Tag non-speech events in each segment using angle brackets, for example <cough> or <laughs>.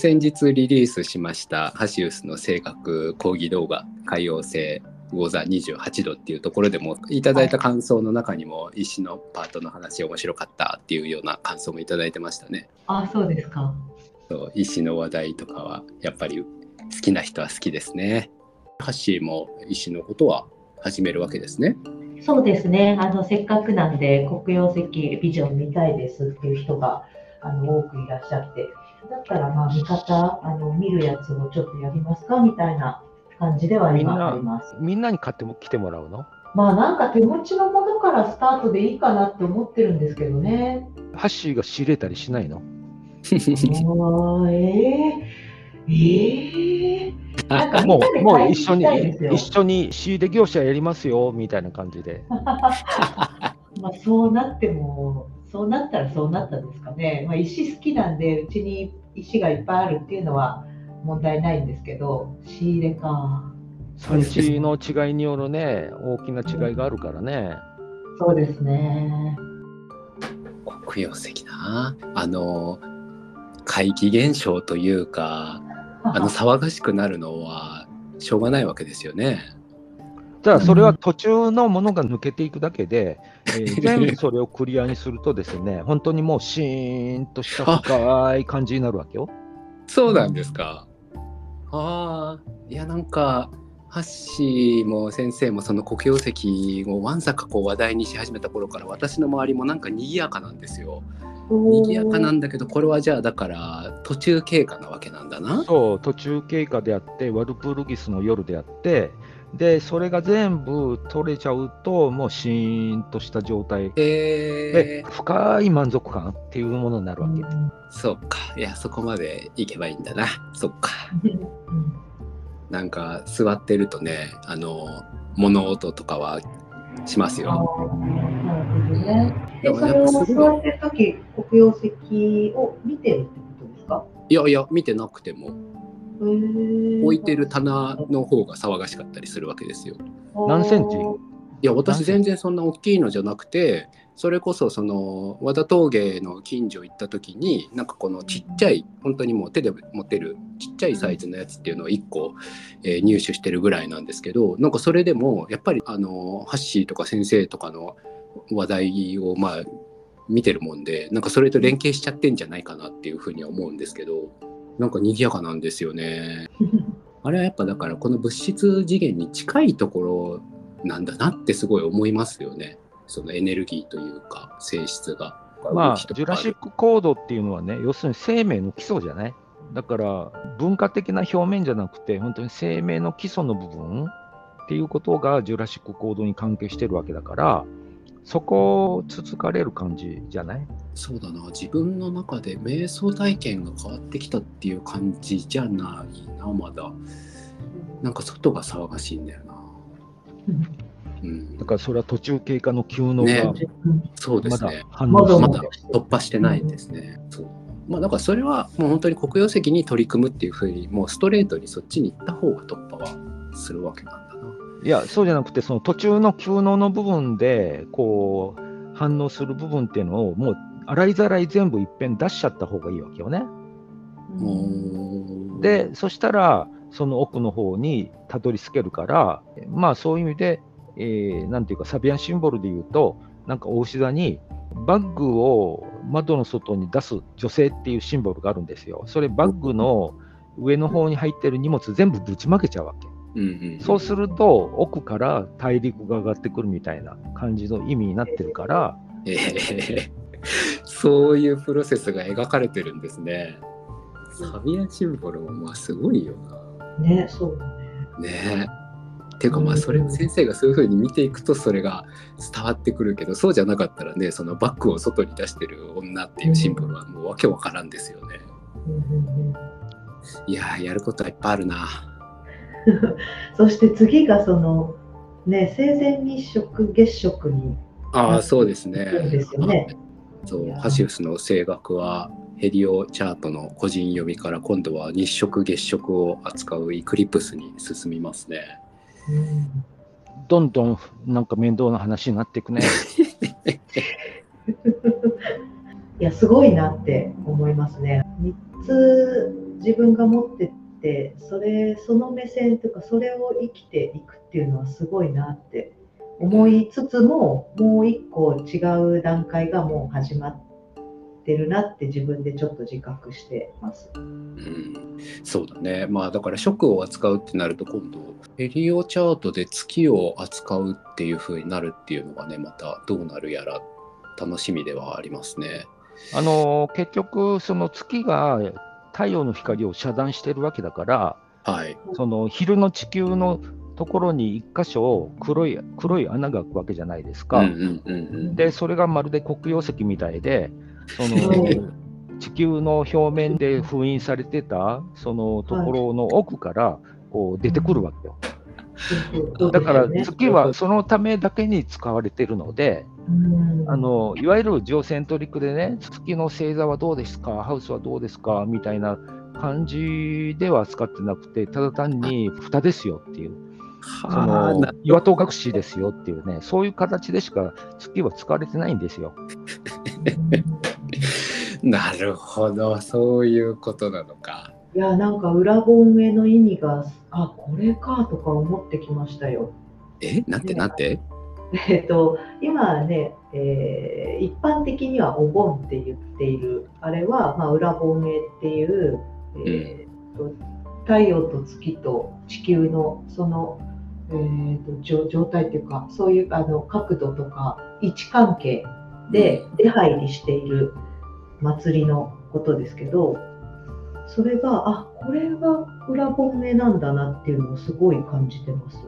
先日リリースしましたハシウスの性格講義動画海洋性魚座28度っていうところでもいただいた感想の中にも石のパートの話面白かったっていうような感想もいただいてましたね。あそうですか。そう石の話題とかはやっぱり好きな人は好きですね。ハッも石のことは始めるわけですね。そうですね。あのせっかくなんで黒曜石ビジョン見たいですっていう人があの多くいらっしゃって、だったらまあ見方あの見るやつをちょっとやりますかみたいな感じでは今あります。みんなに買っても来てもらうの？まあなんか手持ちのものからスタートでいいかなって思ってるんですけどね。ハッシーが仕入れたりしないの？<laughs> あえー、えー、なんかもうもう一緒に一緒に仕入れ業者やりますよみたいな感じで。<laughs> まあそうなってもそうなったらそうなったんですかね。まあ、石好きなんでうちに石がいっぱいあるっていうのは問題ないんですけど、仕入れか。産地の違いによるね、大きな違いがあるからね。そうですね。黒曜石な。あの、怪奇現象というか、<laughs> あの騒がしくなるのはしょうがないわけですよね。じゃあそれは途中のものが抜けていくだけで、えー、全部それをクリアにするとですね、<laughs> 本当にもうシーンとした深い感じになるわけよ。そうなんですか。ああ、いやなんか、ハッシーも先生もその黒曜石をわんさかこう話題にし始めた頃から私の周りもなんか賑やかなんですよ。賑やかなんだけどこれはじゃあだから途中経過なわけなんだな。そう途中経過であってワルプルギスの夜であってでそれが全部取れちゃうともうシーンとした状態。で深い満足感っていうものになるわけ、そっか。いやそこまでいけばいいんだな。そっか。なんか座ってるとねあの物音とかはしますよ。なるほどね。でそれを座ってる時黒曜石を見てるってことですか？いやいや見てなくても置いてる棚の方が騒がしかったりするわけですよ。何センチ？いや私全然そんな大きいのじゃなくてそれこそその和田峠の近所行った時になんかこのちっちゃい本当にもう手で持てるちっちゃいサイズのやつっていうのを1個、えー、入手してるぐらいなんですけどなんかそれでもやっぱりあのハッシーとか先生とかの話題をまあ見てるもんでなんかそれと連携しちゃってんじゃないかなっていうふうには思うんですけど。なんか賑やかなんですよね。あれはやっぱだからこの物質次元に近いところなんだなってすごい思いますよね。そのエネルギーというか性質が。まあ、ジュラシックコードっていうのはね、要するに生命の基礎じゃない？だから文化的な表面じゃなくて、本当に生命の基礎の部分っていうことがジュラシックコードに関係してるわけだから、そこをつつかれる感じじゃない？そうだな。自分の中で瞑想体験が変わってきたっていう感じじゃないなまだ。なんか外が騒がしいんだよな、うん、だからそれは途中経過の急能が、ね、そうですね。まだまだ突破してないですね、そう。まあだからそれはもう本当に黒曜石に取り組むっていうふうにもうストレートにそっちに行った方が突破はするわけなんだいや、そうじゃなくて、その途中の急能の部分で、こう、反応する部分っていうのを、もう、洗いざらい全部いっぺん出しちゃった方がいいわけよね。で、そしたら、その奥の方にたどり着けるから、まあそういう意味で、えー、なんていうか、サビアンシンボルで言うと、なんか大志座にバッグを窓の外に出す女性っていうシンボルがあるんですよ。それバッグの上の方に入ってる荷物全部ぶちまけちゃうわけ。うんうん、そうすると奥から大陸が上がってくるみたいな感じの意味になってるから、えー、そういうプロセスが描かれてるんですね。サビアシンボルもまあすごいよな。ねそうだね。ねていうかまあそれ先生がそういうふうに見ていくとそれが伝わってくるけどそうじゃなかったらねそのバッグを外に出してる女っていうシンボルはもうわけわからんですよね。いややることはいっぱいあるな。<laughs> そして次がその、ね、生前日食月食にああそうですね。ですよねそうハシウスの声楽はヘリオチャートの個人読みから今度は日食月食を扱うイクリプスに進みますね。うん、どんどんなんか面倒な話になっていくね。<laughs> いやすごいなって思いますね。3つ自分が持ってってそれその目線というかそれを生きていくっていうのはすごいなって思いつつももう一個違う段階がもう始まってるなって自分でちょっと自覚してます。うん、そうだねまあだから食を扱うってなると今度エリオチャートで月を扱うっていう風になるっていうのがねまたどうなるやら楽しみではありますね。あのー結局、その月が太陽の光を遮断してるわけだから、はい。その昼の地球のところに一箇所黒い黒い穴が開くわけじゃないですか。うんうんうんうん。で、それがまるで黒曜石みたいで、そのはい <laughs> 地球の表面で封印されてたそのところの奥からこう出てくるわけよ。だから月はそのためだけに使われてるので、うん。あのいわゆるジオセントリックでね、月の星座はどうですか、ハウスはどうですかみたいな感じでは使ってなくて、ただ単に蓋ですよっていう、そはあ、のな岩戸隠しですよっていうね、そういう形でしか月は使われてないんですよ。<laughs> なるほど、そういうことなのか。いやなんか裏本への意味があこれかとか思ってきましたよ。え？なんてなんて？<laughs> えっと今ね、えー一般的にはお盆って言っているあれは、まあ、裏本へっていう、えーと太陽と月と地球のその、えーと状状態っていうかそういうあの角度とか位置関係で出入りしている祭りのことですけどそれがあこれが裏本命なんだなっていうのをすごい感じてます。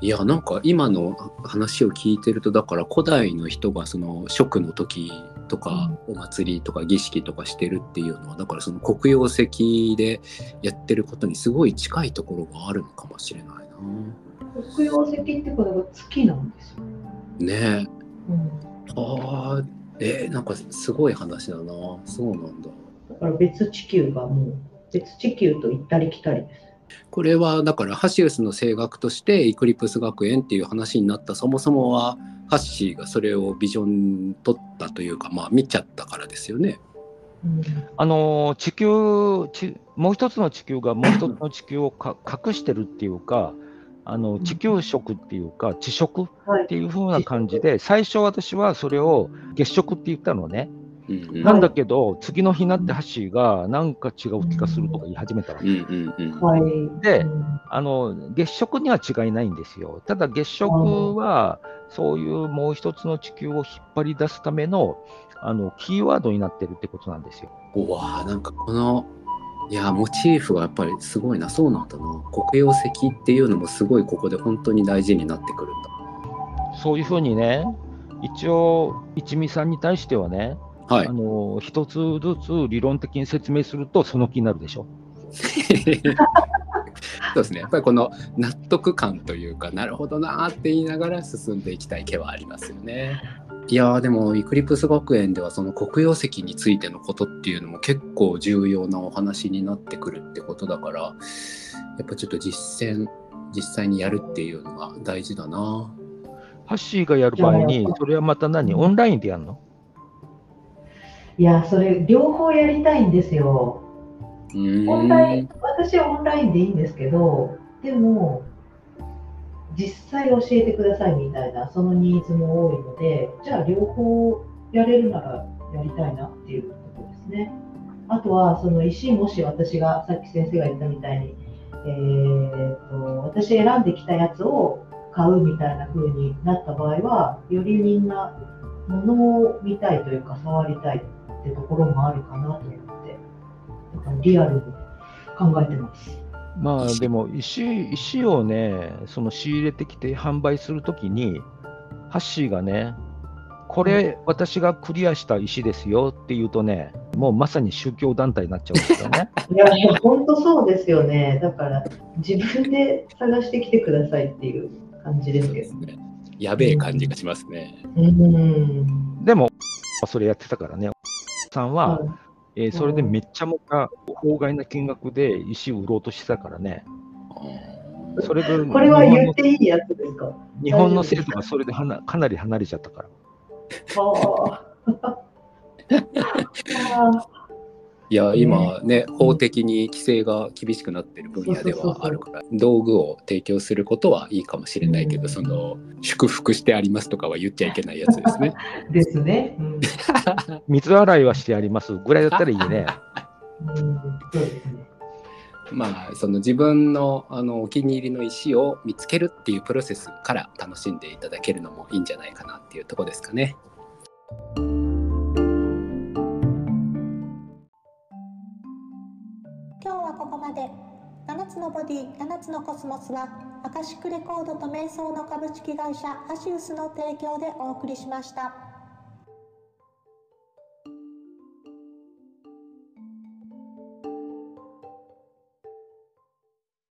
いやなんか今の話を聞いてるとだから古代の人がその食の時とかお祭りとか儀式とかしてるっていうのはだからその黒曜石でやってることにすごい近いところがあるのかもしれない黒曜石ってことが月なんですよ。な。ねうんえ。ああえーなんかすごい話だな。そうなんだ。だから別地球がもう別地球と行ったり来たりです。これはだからハシウスの声楽としてイクリプス学園っていう話になったそもそもはハッシーがそれをビジョン取ったというかまあ見ちゃったからですよね。うんあのー地球ち、もう一つの地球がもう一つの地球をか隠してるっていうか、あの地球食っていうか、地食はいっていう風な感じで、最初私はそれを月食って言ったのね。うんうんなんだけど、次の日になってハッシーがなんか違う気がするとか言い始めたわけ。うんうんうんはい。でうんあの月食には違いないんですよ。ただ月食はそういうもう一つの地球を引っ張り出すためのあのキーワードになってるってことなんですよ。うわあなんかこのいやモチーフがやっぱりすごいなそうなんだな黒曜石っていうのもすごいここで本当に大事になってくるんだ。そういうふうにね、一応、一味さんに対してはね、はいあ。の一つずつ理論的に説明するとその気になるでしょ。<laughs> そうですねやっぱりこの納得感というかなるほどなーって言いながら進んでいきたい気はありますよね。いやーでもイクリプス学園ではその黒曜石についてのことっていうのも結構重要なお話になってくるってことだからやっぱちょっと実践実際にやるっていうのが大事だな。ハッシーがやる場合に、それはまた何？オンラインでやるの？いや、それ両方やりたいんですよ。うーんオンライン、私はオンラインでいいんですけど、でも、実際教えてくださいみたいな、そのニーズも多いので、じゃあ両方やれるならやりたいなっていうことですね。あとは、その石、もし私が、さっき先生が言ったみたいに、えー、と私選んできたやつを買うみたいな風になった場合は、よりみんな物を見たいというか、触りたいってところもあるかなと思って、リアルに考えてます。まあでも石、石をね、その仕入れてきて販売するときに、ハッシーがね、これ、私がクリアした石ですよって言うとね、もうまさに宗教団体になっちゃうんですよね。<laughs> いや、本当そうですよね。だから、自分で探してきてくださいっていう感じですけど。ねやべえ感じがしますね。うん。でも、それやってたからね、さんは、はいえーそれでめっちゃめちゃ法外な金額で石売ろうとしてたからね、それでこれは言っていいやつですか？日本の生徒がそれではなかなり離れちゃったから。ああ。<laughs> いや今ね法的に規制が厳しくなってる分野ではあるから道具を提供することはいいかもしれないけど、うんその祝福してありますとかは言っちゃいけないやつですね。<laughs> ですね。うん。<laughs> 水洗いはしてありますぐらいだったらいいね。まあその自分のあのお気に入りの石を見つけるっていうプロセスから楽しんでいただけるのもいいんじゃないかなっていうところですかね。今日はここまで7つのボディ7つのコスモスはアカシックレコードと瞑想の株式会社アシウスの提供でお送りしました。